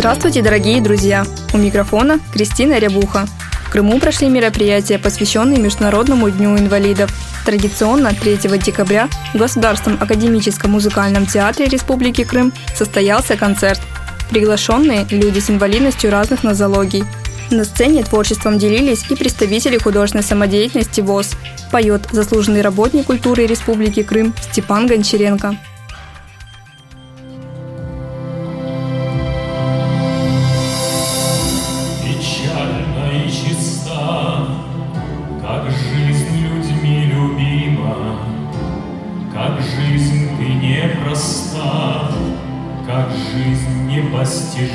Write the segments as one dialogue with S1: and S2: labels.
S1: Здравствуйте, дорогие друзья! У микрофона Кристина Рябуха. В Крыму прошли мероприятия, посвященные Международному дню инвалидов. Традиционно 3 декабря в Государственном академическом музыкальном театре Республики Крым состоялся концерт. Приглашенные – люди с инвалидностью разных нозологий – на сцене творчеством делились и представители художественной самодеятельности ВОЗ. Поет заслуженный работник культуры Республики Крым Степан Гончаренко.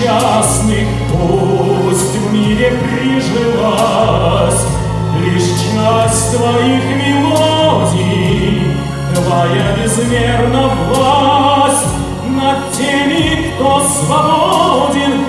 S2: несчастных Пусть в мире прижилась Лишь часть твоих мелодий, Твоя безмерна власть Над теми, кто свободен,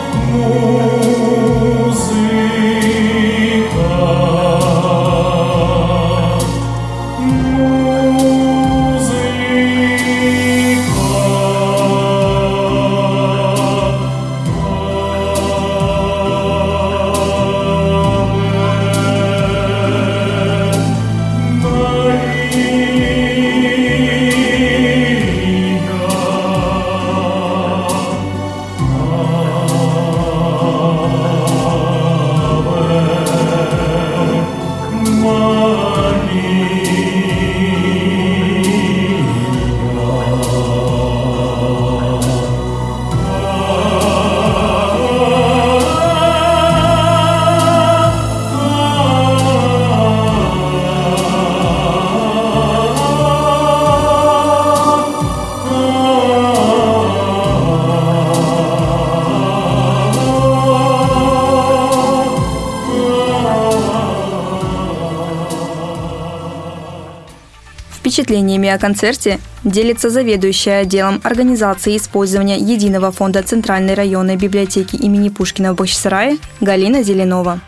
S1: Впечатлениями о концерте делится заведующая отделом организации использования Единого фонда Центральной районной библиотеки имени Пушкина в Бахчисарае Галина Зеленова.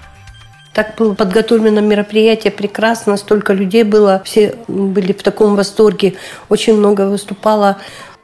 S3: Так было подготовлено мероприятие прекрасно, столько людей было, все были в таком восторге, очень много выступало.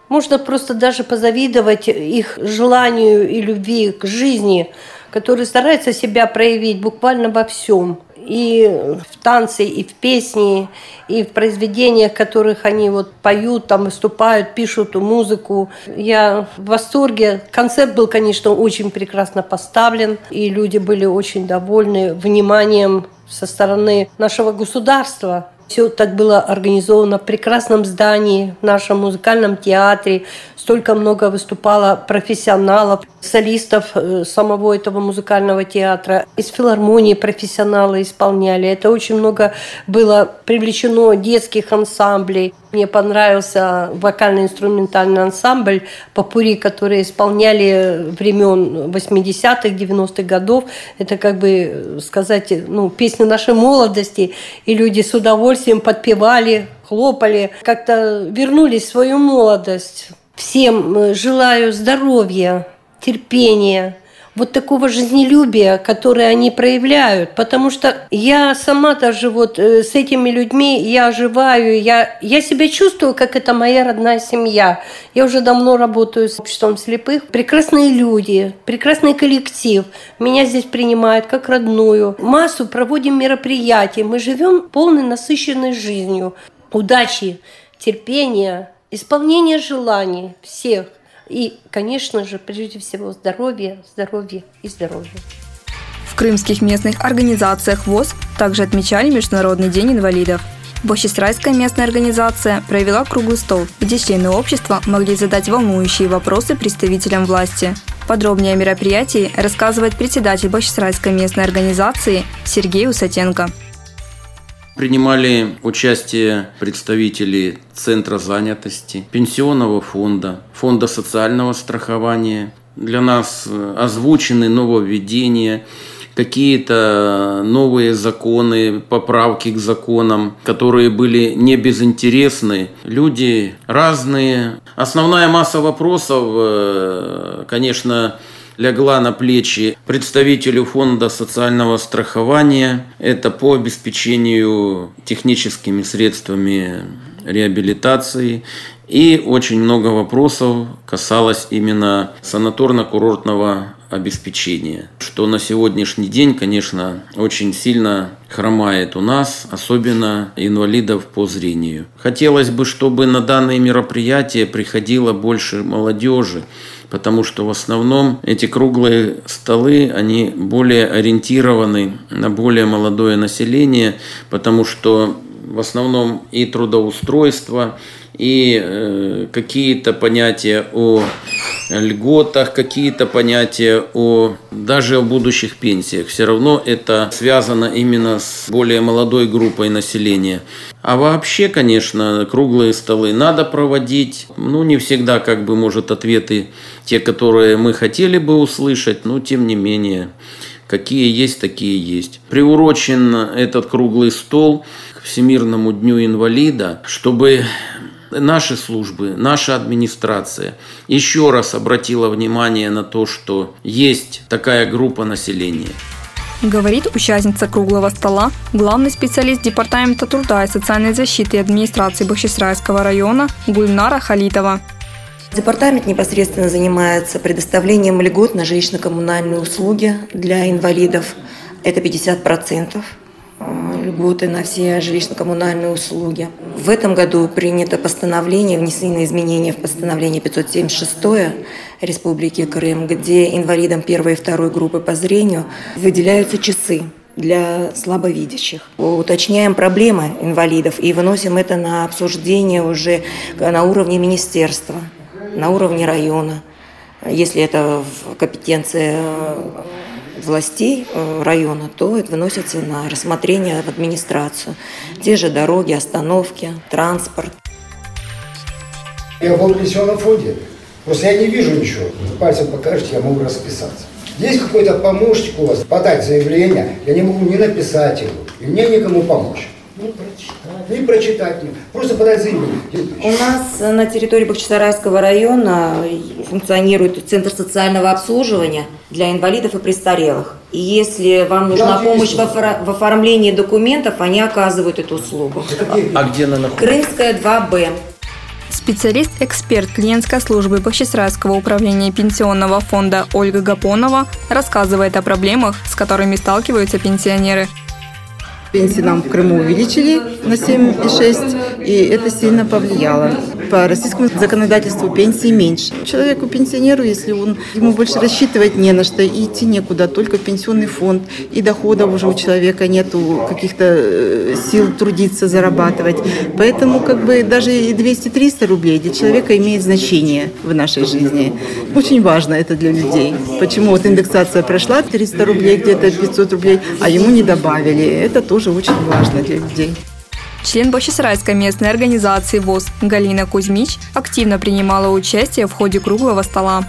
S3: Можно просто даже позавидовать их желанию и любви к жизни, которые стараются себя проявить буквально во всем и в танце, и в песне, и в произведениях, которых они вот поют, там выступают, пишут музыку. Я в восторге. Концерт был, конечно, очень прекрасно поставлен, и люди были очень довольны вниманием со стороны нашего государства. Все так было организовано в прекрасном здании, в нашем музыкальном театре. Столько много выступало профессионалов, солистов э, самого этого музыкального театра. Из филармонии профессионалы исполняли. Это очень много было привлечено детских ансамблей. Мне понравился вокально-инструментальный ансамбль «Папури», которые исполняли времен 80-х, 90-х годов. Это, как бы сказать, ну, песни нашей молодости. И люди с удовольствием подпевали, хлопали, как-то вернулись в свою молодость. Всем э, желаю здоровья, терпения, вот такого жизнелюбия, которое они проявляют. Потому что я сама даже вот э, с этими людьми, я оживаю, я, я себя чувствую, как это моя родная семья. Я уже давно работаю с обществом слепых. Прекрасные люди, прекрасный коллектив. Меня здесь принимают как родную. Массу проводим мероприятий. Мы живем полной насыщенной жизнью. Удачи, терпения, исполнения желаний всех. И, конечно же, прежде всего, здоровье, здоровье и здоровье.
S1: В крымских местных организациях ВОЗ также отмечали Международный день инвалидов. Бощесрайская местная организация провела круглый стол, где члены общества могли задать волнующие вопросы представителям власти. Подробнее о мероприятии рассказывает председатель Бощесрайской местной организации Сергей Усатенко.
S4: Принимали участие представители Центра занятости, Пенсионного фонда, Фонда социального страхования. Для нас э, озвучены нововведения, какие-то новые законы, поправки к законам, которые были не безинтересны. Люди разные. Основная масса вопросов, э, конечно, легла на плечи представителю фонда социального страхования. Это по обеспечению техническими средствами реабилитации. И очень много вопросов касалось именно санаторно-курортного обеспечения, что на сегодняшний день, конечно, очень сильно хромает у нас, особенно инвалидов по зрению. Хотелось бы, чтобы на данные мероприятия приходило больше молодежи, потому что в основном эти круглые столы, они более ориентированы на более молодое население, потому что в основном и трудоустройство, и э, какие-то понятия о льготах, какие-то понятия о даже о будущих пенсиях. Все равно это связано именно с более молодой группой населения. А вообще, конечно, круглые столы надо проводить. Ну, не всегда, как бы, может, ответы те, которые мы хотели бы услышать, но тем не менее, какие есть, такие есть. Приурочен этот круглый стол к Всемирному дню инвалида, чтобы наши службы, наша администрация еще раз обратила внимание на то, что есть такая группа населения.
S1: Говорит участница круглого стола, главный специалист Департамента труда и социальной защиты администрации Бахчисрайского района Гульнара Халитова.
S5: Департамент непосредственно занимается предоставлением льгот на жилищно-коммунальные услуги для инвалидов. Это 50% льготы на все жилищно-коммунальные услуги. В этом году принято постановление, внесены изменения в постановление 576 Республики Крым, где инвалидам первой и второй группы по зрению выделяются часы для слабовидящих. Уточняем проблемы инвалидов и выносим это на обсуждение уже на уровне министерства, на уровне района. Если это в компетенции властей э, района, то это выносится на рассмотрение в администрацию. Те же дороги, остановки, транспорт.
S6: Я был в фонде. Просто я не вижу ничего. Пальцем покажете, я могу расписаться. Есть какой-то помощник у вас подать заявление, я не могу ни написать его, и мне никому помочь. Не прочитать. Не прочитать. Просто подать заявление.
S5: У нас на территории Бахчисарайского района функционирует Центр социального обслуживания для инвалидов и престарелых. И если вам нужна Я помощь в, офор- в оформлении документов, они оказывают эту услугу.
S4: А, где она находится?
S5: Крымская 2Б.
S1: Специалист-эксперт клиентской службы Бахчисарайского управления пенсионного фонда Ольга Гапонова рассказывает о проблемах, с которыми сталкиваются пенсионеры.
S7: Пенсии нам в Крыму увеличили на 7,6, и это сильно повлияло. По российскому законодательству пенсии меньше. Человеку, пенсионеру, если он ему больше рассчитывать не на что, и идти некуда, только в пенсионный фонд, и доходов уже у человека нету каких-то э, сил трудиться, зарабатывать. Поэтому как бы даже и 200-300 рублей для человека имеет значение в нашей жизни. Очень важно это для людей. Почему вот индексация прошла, 300 рублей, где-то 500 рублей, а ему не добавили. Это тоже очень важно для людей.
S1: Член Бахчисарайской местной организации ВОЗ Галина Кузьмич активно принимала участие в ходе круглого стола.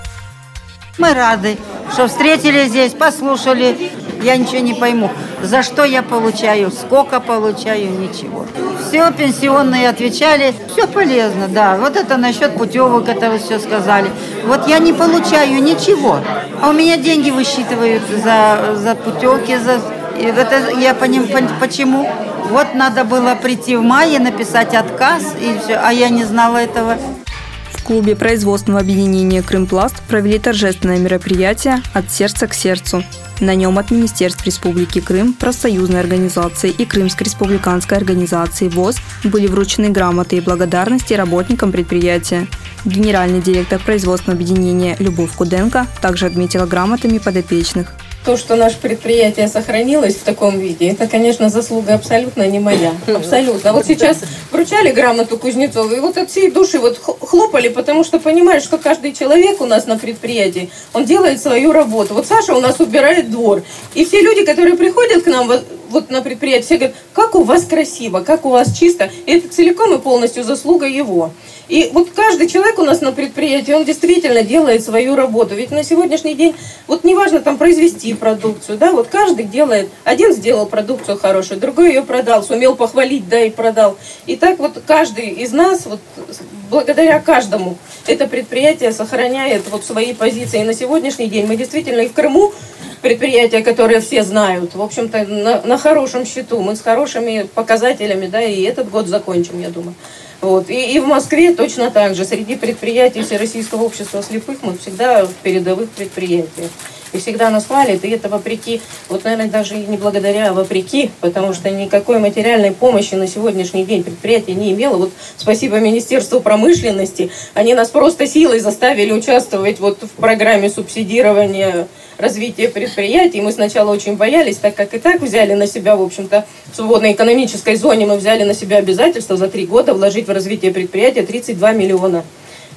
S8: Мы рады, что встретили здесь, послушали. Я ничего не пойму. За что я получаю, сколько получаю, ничего. Все пенсионные отвечали, все полезно, да. Вот это насчет путевок, это вы все сказали. Вот я не получаю ничего, а у меня деньги высчитывают за, за путевки, за... И это я понимаю, почему. Вот надо было прийти в мае, написать отказ, и все, а я не знала этого.
S1: В клубе производственного объединения «Крымпласт» провели торжественное мероприятие «От сердца к сердцу». На нем от Министерств Республики Крым, профсоюзной организации и Крымской республиканской организации ВОЗ были вручены грамоты и благодарности работникам предприятия. Генеральный директор производственного объединения Любовь Куденко также отметила грамотами подопечных.
S9: То, что наше предприятие сохранилось в таком виде, это, конечно, заслуга абсолютно не моя. Абсолютно. Вот сейчас вручали грамоту Кузнецову, и вот от всей души вот хлопали, потому что понимаешь, что каждый человек у нас на предприятии, он делает свою работу. Вот Саша у нас убирает двор. И все люди, которые приходят к нам вот, на предприятие, все говорят, как у вас красиво, как у вас чисто. И это целиком и полностью заслуга его. И вот каждый человек у нас на предприятии, он действительно делает свою работу. Ведь на сегодняшний день, вот неважно там произвести продукцию, да, вот каждый делает, один сделал продукцию хорошую, другой ее продал, сумел похвалить, да, и продал. И так вот каждый из нас, вот благодаря каждому, это предприятие сохраняет вот свои позиции. И на сегодняшний день мы действительно и в Крыму предприятия, которые все знают, в общем-то, на, на хорошем счету. Мы с хорошими показателями, да, и этот год закончим, я думаю. Вот. И, и в Москве точно так же. Среди предприятий Всероссийского общества слепых мы всегда в передовых предприятиях. И всегда нас хвалят, и это вопреки, вот, наверное, даже не благодаря, а вопреки, потому что никакой материальной помощи на сегодняшний день предприятие не имело. Вот спасибо Министерству промышленности, они нас просто силой заставили участвовать вот в программе субсидирования развития предприятий. Мы сначала очень боялись, так как и так взяли на себя, в общем-то, в свободной экономической зоне мы взяли на себя обязательство за три года вложить в развитие предприятия 32 миллиона.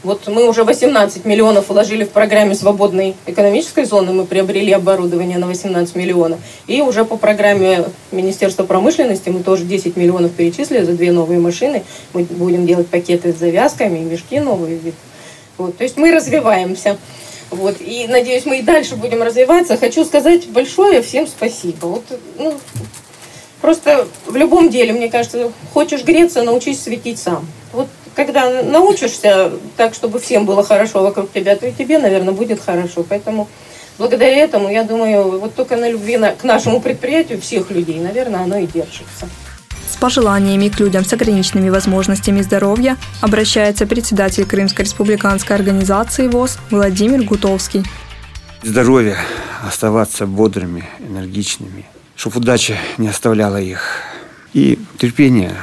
S9: Вот мы уже 18 миллионов вложили в программе свободной экономической зоны, мы приобрели оборудование на 18 миллионов. И уже по программе Министерства промышленности мы тоже 10 миллионов перечислили за две новые машины. Мы будем делать пакеты с завязками, мешки новые. Вот. То есть мы развиваемся. Вот. И надеюсь, мы и дальше будем развиваться. Хочу сказать большое всем спасибо. Вот, ну, просто в любом деле, мне кажется, хочешь греться, научись светить сам. Вот когда научишься так, чтобы всем было хорошо вокруг тебя, то и тебе, наверное, будет хорошо. Поэтому благодаря этому, я думаю, вот только на любви к нашему предприятию всех людей, наверное, оно и держится.
S1: С пожеланиями к людям с ограниченными возможностями здоровья обращается председатель Крымской республиканской организации ВОЗ Владимир Гутовский.
S10: Здоровье, оставаться бодрыми, энергичными, чтобы удача не оставляла их. И терпение,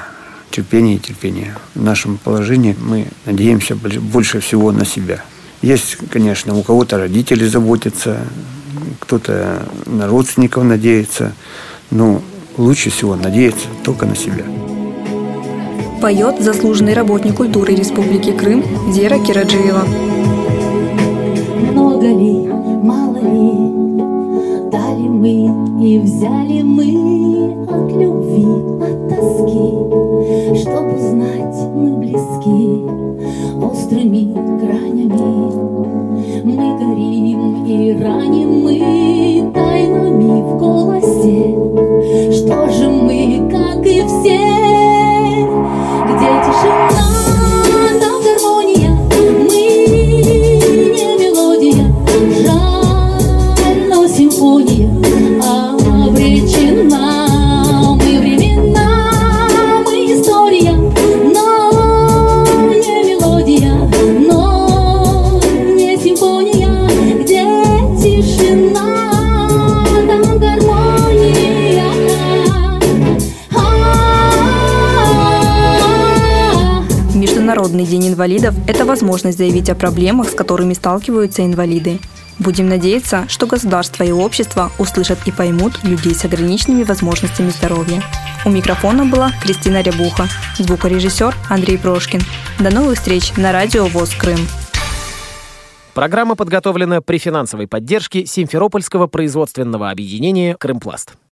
S10: терпение и терпение. В нашем положении мы надеемся больше всего на себя. Есть, конечно, у кого-то родители заботятся, кто-то на родственников надеется, но лучше всего надеяться только на себя.
S1: Поет заслуженный работник культуры Республики Крым Зера Кираджиева.
S11: Много ли, мало ли, дали мы и взяли мы от любви, от гранями. Мы горим и раним мы
S1: Международный день инвалидов – это возможность заявить о проблемах, с которыми сталкиваются инвалиды. Будем надеяться, что государство и общество услышат и поймут людей с ограниченными возможностями здоровья. У микрофона была Кристина Рябуха, звукорежиссер Андрей Прошкин. До новых встреч на радио ВОЗ Крым.
S12: Программа подготовлена при финансовой поддержке Симферопольского производственного объединения «Крымпласт».